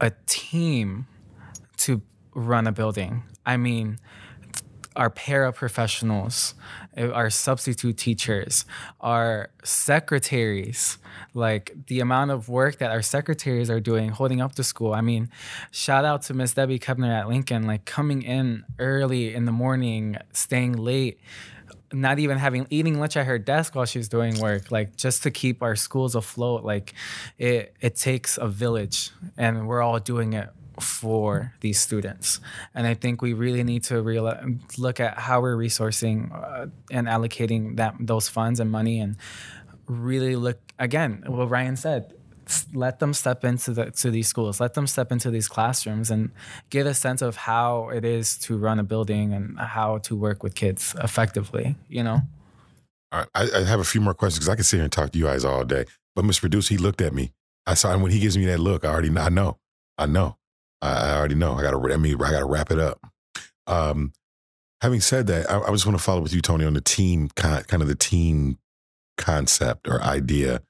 a team to run a building i mean our paraprofessionals, our substitute teachers, our secretaries, like the amount of work that our secretaries are doing holding up the school. I mean, shout out to Miss Debbie Kebner at Lincoln, like coming in early in the morning, staying late, not even having eating lunch at her desk while she's doing work, like just to keep our schools afloat. Like it it takes a village and we're all doing it for these students. And I think we really need to real look at how we're resourcing uh, and allocating that those funds and money and really look again what Ryan said let them step into the to these schools. Let them step into these classrooms and get a sense of how it is to run a building and how to work with kids effectively you know? All right i, I have a few more questions because i can sit here and talk to you guys all day. But mr producer he looked at me. I saw him when he gives me that look i already know i know. I know. I, I already know. I gotta i mean i gotta wrap it up. Um having said that i, I just want to follow with you tony on the team kind of the team concept or idea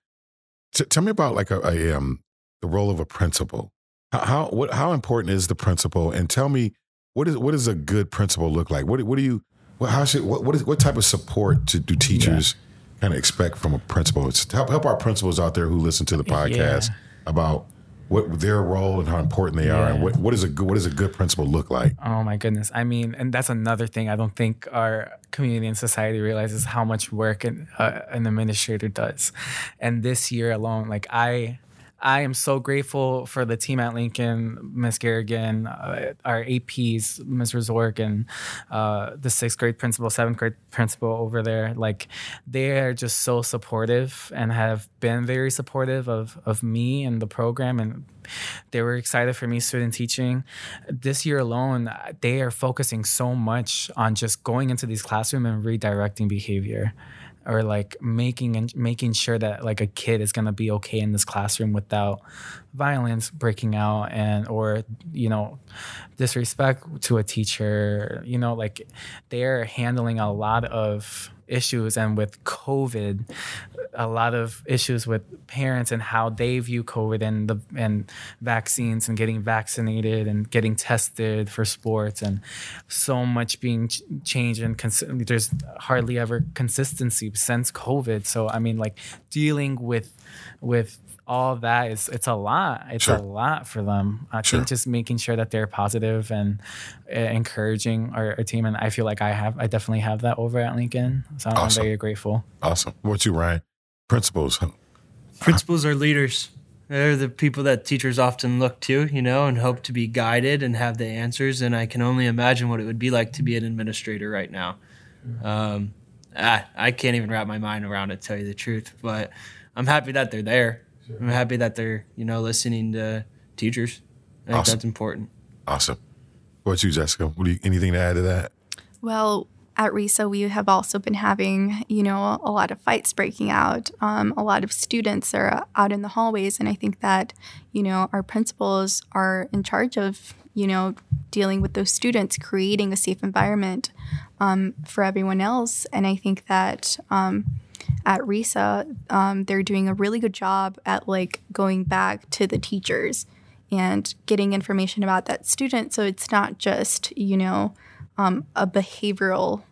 T- tell me about like a, a um the role of a principal. How, how what how important is the principal? And tell me what is what does a good principal look like? What what do you what how should what what, is, what type of support to, do teachers yeah. kind of expect from a principal? It's help help our principals out there who listen to the podcast yeah. about what their role and how important they yeah. are, and what, what is a good what does a good principal look like? Oh my goodness! I mean, and that's another thing I don't think our community and society realizes how much work an, uh, an administrator does. And this year alone, like I I am so grateful for the team at Lincoln, Ms. Garrigan, uh, our APs, Ms. Resorg, and uh, the sixth grade principal, seventh grade principal over there. Like, they are just so supportive and have been very supportive of, of me and the program. And they were excited for me student teaching. This year alone, they are focusing so much on just going into these classrooms and redirecting behavior or like making and making sure that like a kid is going to be okay in this classroom without violence breaking out and or you know disrespect to a teacher. You know like they're handling a lot of issues and with covid a lot of issues with parents and how they view covid and the and vaccines and getting vaccinated and getting tested for sports and so much being ch- changed and cons- there's hardly ever consistency since covid. So i mean like dealing with with all that is it's a lot. It's sure. a lot for them. I sure. think just making sure that they're positive and uh, encouraging our, our, team, and I feel like I have, I definitely have that over at Lincoln. So I'm very grateful. Awesome. What you, Ryan? Principals. Principals are leaders. They're the people that teachers often look to, you know, and hope to be guided and have the answers. And I can only imagine what it would be like to be an administrator right now. Um, I, I can't even wrap my mind around it, tell you the truth. But I'm happy that they're there Sure. I'm happy that they're you know listening to teachers. I think awesome. that's important. Awesome. What you, Jessica? What do you, anything to add to that? Well, at RESA, we have also been having, you know, a lot of fights breaking out. Um, a lot of students are out in the hallways, and I think that, you know, our principals are in charge of, you know, dealing with those students, creating a safe environment um, for everyone else. And I think that, um, at RESA, um, they're doing a really good job at like going back to the teachers and getting information about that student. So it's not just, you know, um, a behavioral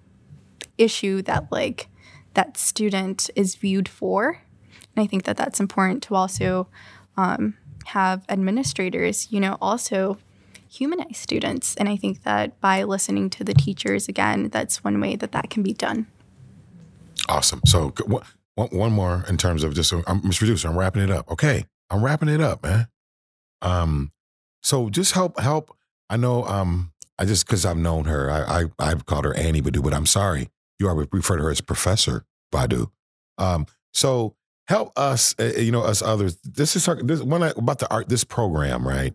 issue that like that student is viewed for. And I think that that's important to also um, have administrators, you know, also humanize students. And I think that by listening to the teachers, again, that's one way that that can be done. Awesome. So one, more in terms of just, I'm, Mr. Producer, I'm wrapping it up. Okay. I'm wrapping it up, man. Um, so just help, help. I know, um, I just, cause I've known her, I, I, I've called her Annie Badu, but I'm sorry. You are refer to her as Professor Badu. Um, so help us, uh, you know, us others. This is this one about the art, this program, right?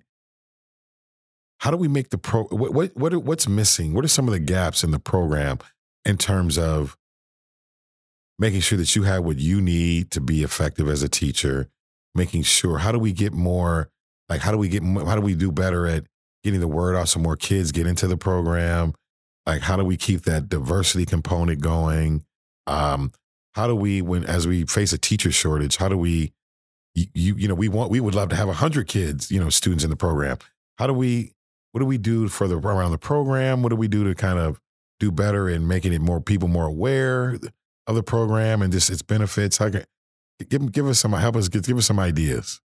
How do we make the pro? What, what what what's missing? What are some of the gaps in the program in terms of making sure that you have what you need to be effective as a teacher, making sure how do we get more, like, how do we get, how do we do better at getting the word out so more kids get into the program? Like, how do we keep that diversity component going? Um, how do we, when, as we face a teacher shortage, how do we, you, you, know, we want, we would love to have a hundred kids, you know, students in the program. How do we, what do we do for the, around the program? What do we do to kind of do better in making it more people more aware of the program and just its benefits? How can, give give us some help us give, give us some ideas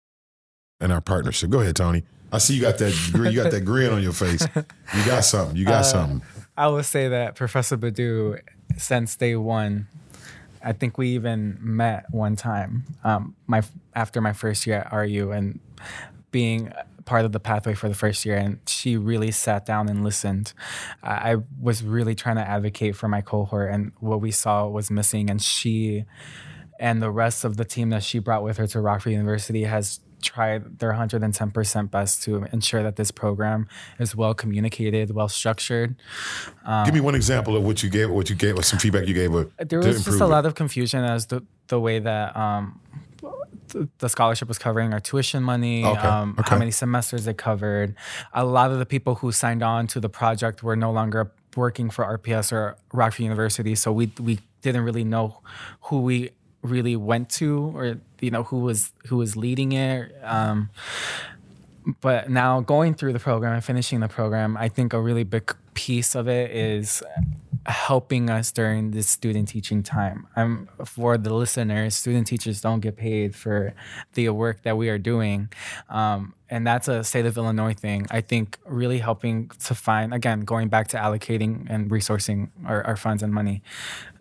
in our partnership. Go ahead, Tony. I see you got that you got that grin on your face. You got something. You got Uh, something. I will say that Professor Badu, since day one, I think we even met one time. Um, my after my first year at RU and being part of the pathway for the first year, and she really sat down and listened. I, I was really trying to advocate for my cohort, and what we saw was missing, and she and the rest of the team that she brought with her to Rockford University has tried their 110% best to ensure that this program is well communicated, well structured. Give me one example of what you gave. What you gave. Or some feedback you gave. her There was just a it. lot of confusion as the the way that um, the scholarship was covering our tuition money, Okay, um, okay. how many semesters it covered. A lot of the people who signed on to the project were no longer working for RPS or Rockford University, so we we didn't really know who we really went to or you know who was who was leading it. Um, but now going through the program and finishing the program, I think a really big piece of it is helping us during this student teaching time. Um, for the listeners, student teachers don't get paid for the work that we are doing. Um, and that's a state of Illinois thing. I think really helping to find, again, going back to allocating and resourcing our, our funds and money,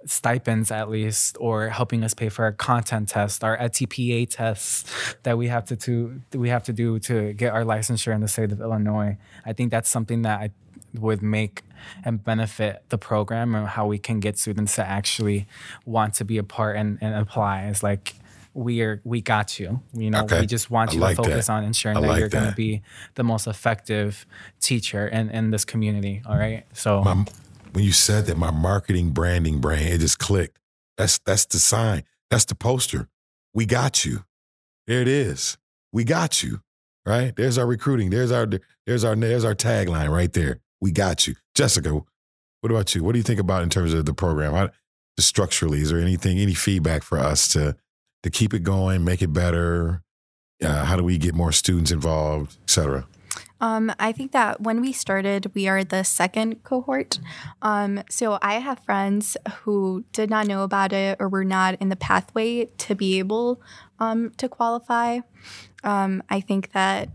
stipends at least, or helping us pay for our content test, our TPA tests that we have to, to we have to do to get our licensure in the state of Illinois. I think that's something that I would make and benefit the program and how we can get students to actually want to be a part and, and apply. It's like we are we got you. You know, Okay. we just want you like to focus that. on ensuring I that like you're gonna be the most effective teacher in, in this community. All right. So my, when you said that my marketing branding brain it just clicked that's that's the sign that's the poster we got you there it is we got you right there's our recruiting there's our there's our there's our tagline right there we got you. Jessica what about you? What do you think about in terms of the program? How, just structurally is there anything any feedback for us to to keep it going make it better? Uh, how do we get more students involved et cetera? Um, I think that when we started, we are the second cohort. Um, so I have friends who did not know about it or were not in the pathway to be able um, to qualify. Um, I think that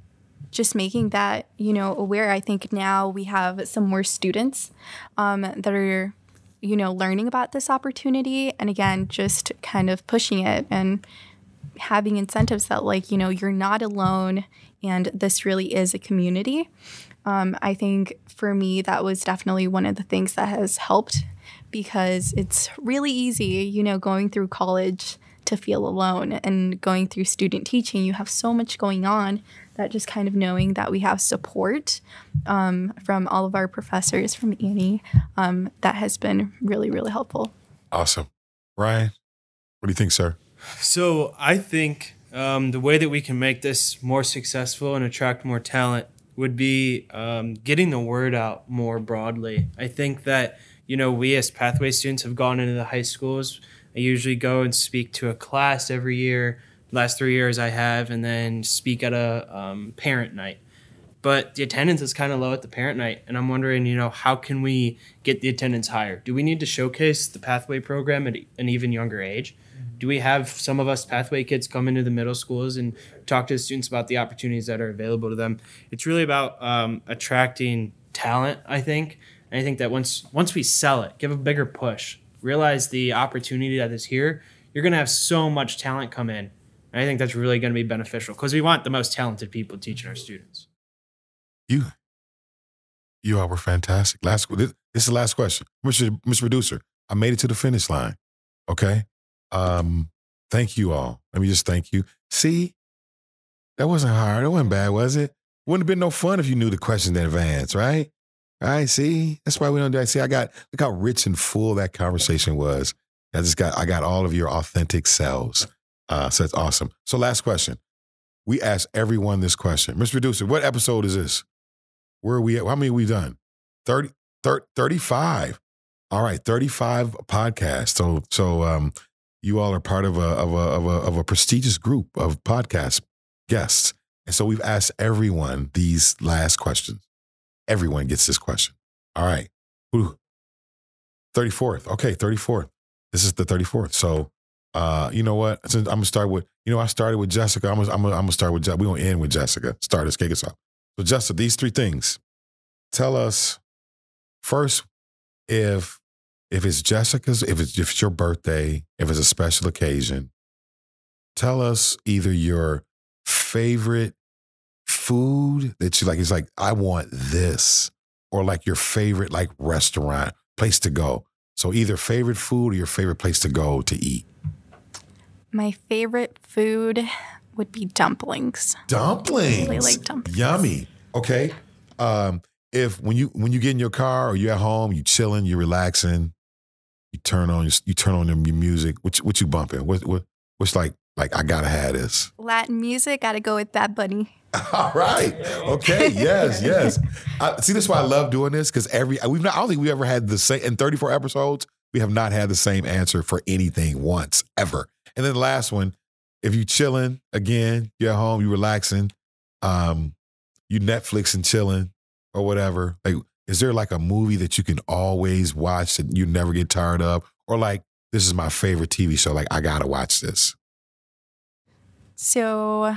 just making that you know aware. I think now we have some more students um, that are you know learning about this opportunity, and again, just kind of pushing it and having incentives that like you know you're not alone and this really is a community um, i think for me that was definitely one of the things that has helped because it's really easy you know going through college to feel alone and going through student teaching you have so much going on that just kind of knowing that we have support um, from all of our professors from annie um, that has been really really helpful awesome ryan what do you think sir So I think um, the way that we can make this more successful and attract more talent would be um, getting the word out more broadly. I think that you know we as pathway students have gone into the high schools. I usually go and speak to a class every year. Last three years I have, and then speak at a um, parent night. But the attendance is kind of low at the parent night, and I'm wondering, you know, how can we get the attendance higher? Do we need to showcase the pathway program at an even younger age? do we have some of us pathway kids come into the middle schools and talk to the students about the opportunities that are available to them it's really about um, attracting talent i think and i think that once once we sell it give a bigger push realize the opportunity that is here you're going to have so much talent come in and i think that's really going to be beneficial because we want the most talented people teaching our students You, you all were fantastic. Last, this, this is the last question, Mr. Mr. Producer. I made it to the finish line. Okay. Um, thank you all. Let me just thank you. See, that wasn't hard. It wasn't bad, was it? Wouldn't have been no fun if you knew the questions in advance, right? Right. See, that's why we don't do that. See, I got look how rich and full that conversation was. I just got I got all of your authentic selves. Uh, so that's awesome. So last question. We ask everyone this question. Mr. Producer, what episode is this? Where are we at? How many we done? 30, 30 35. All right, 35 podcasts. So so um you all are part of a of a of a of a prestigious group of podcast guests. And so we've asked everyone these last questions. Everyone gets this question. All right. Who 34th. Okay, 34th. This is the 34th. So, uh, you know what? Since I'm gonna start with, you know, I started with Jessica. I'm gonna, I'm gonna, I'm start with. Je- We're gonna end with Jessica. Start us, kick us off. So, Jessica, these three things. Tell us first if if it's Jessica's, if it's if it's your birthday, if it's a special occasion. Tell us either your favorite food that you like. It's like I want this, or like your favorite like restaurant place to go. So either favorite food or your favorite place to go to eat. My favorite food would be dumplings. Dumplings. really like dumplings. Yummy. Okay. Um, if when you when you get in your car or you're at home, you're chilling, you're relaxing, you turn on your, you turn on your music. What you- what you bumping? What what what's like like I gotta have this. Latin music, gotta go with Bad Bunny. All right. Okay. Yes. Yes. I, see, that's why I love doing this because every we've not. I don't think we ever had the same in 34 episodes. We have not had the same answer for anything once ever. And then the last one, if you chilling again, you're at home, you relaxing, um, you Netflix and chilling or whatever. Like, is there like a movie that you can always watch that you never get tired of, or like this is my favorite TV show? Like, I gotta watch this. So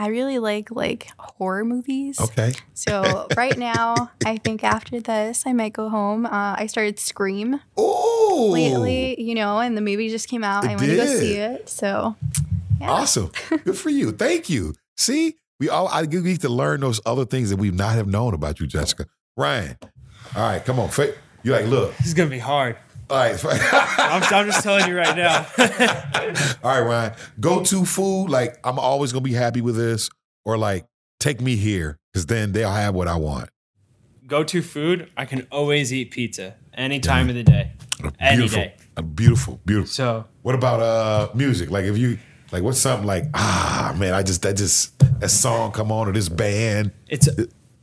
I really like like horror movies. Okay. So right now, I think after this, I might go home. Uh, I started Scream Oh, lately, you know, and the movie just came out. It I want to go see it. So yeah. Awesome. Good for you. Thank you. See, we all I we need to learn those other things that we've not have known about you, Jessica. Ryan. All right, come on. Fa- You like, look. This is gonna be hard. All right. I'm, I'm just telling you right now. all right, Ryan. Go to food. Like, I'm always gonna be happy with this. Or like, take me here. Because then they'll have what I want. Go to food. I can always eat pizza any time of the day, any day. Beautiful. Beautiful. So What about uh music? Like if you like what's something like, ah man, I just that just that song come on or this band. it's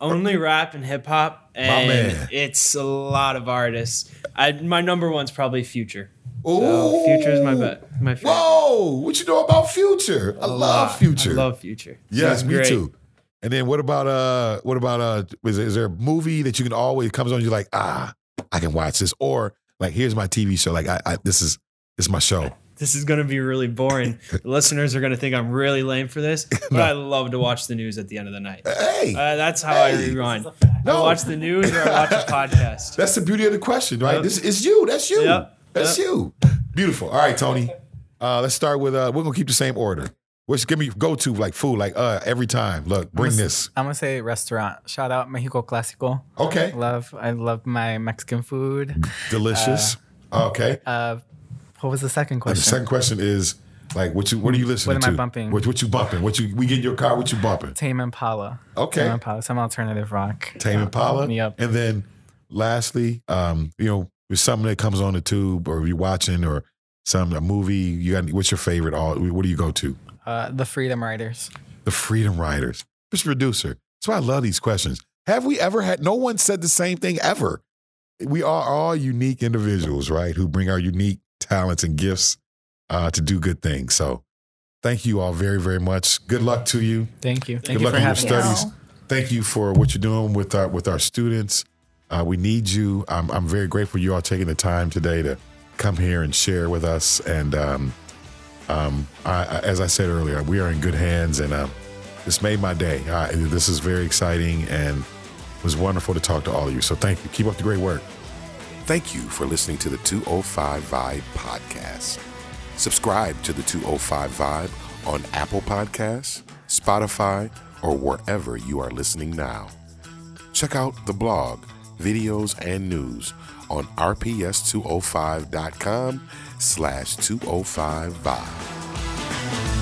only rap and hip hop, and it's a lot of artists. I, my number one's probably Future. Ooh. So Future is my bet. My favorite. Whoa, what you know about Future? I love Future. I love Future. yes, He's me great. too. And then what about uh what about uh is, is there a movie that you can always comes on you're like, ah, I can watch this or like here's my TV show like I, I this is this is my show. This is going to be really boring. the listeners are going to think I'm really lame for this, but I love to watch the news at the end of the night. Hey, Uh, that's how I Hey. rewind. No. I watch the news or I watch a podcast. that's the beauty of the question, right? Yep. This is you. That's you. Yep. That's Yep. you. Beautiful. All right, Tony. Uh let's start with uh we're gonna keep the same order. Which give me go to like food, like uh every time. Look, bring I'm gonna- this. I'm gonna say restaurant. Shout out Mexico Clásico. Okay. Love. I love my Mexican food. Delicious. okay. Uh, what was the second question? the second question is like what you what are you listening to? What am to? I bumping? What, what you bumping? What you we get in your car, what you bumping? Tame Impala. Okay. Tame Impala. Some alternative rock. Tame Impala. Yep. And then lastly, um, you know, with something that comes on the tube or you're watching or some a movie, you got what's your favorite? All what do you go to? Uh, the Freedom Writers. The Freedom Writers. Mr. Producer. That's why I love these questions. Have we ever had no one said the same thing ever? We are all unique individuals, right? Who bring our unique talents and gifts uh, to do good things. So thank you all very, very much. Good luck to you. Thank you. Thank Good you luck for in your having us. studies. Thank you for what you're doing with our with our students. Uh, we need you. I'm, I'm very grateful you all taking the time today to come here and share with us. And um, um, I, I, as I said earlier, we are in good hands, and uh, this made my day. Uh, this is very exciting, and it was wonderful to talk to all of you. So thank you. Keep up the great work. Thank you for listening to the 205 Vibe podcast. Subscribe to the 205 Vibe on Apple Podcasts, Spotify, or wherever you are listening now. Check out the blog, videos, and news on rps205.com slash 205 Vibe.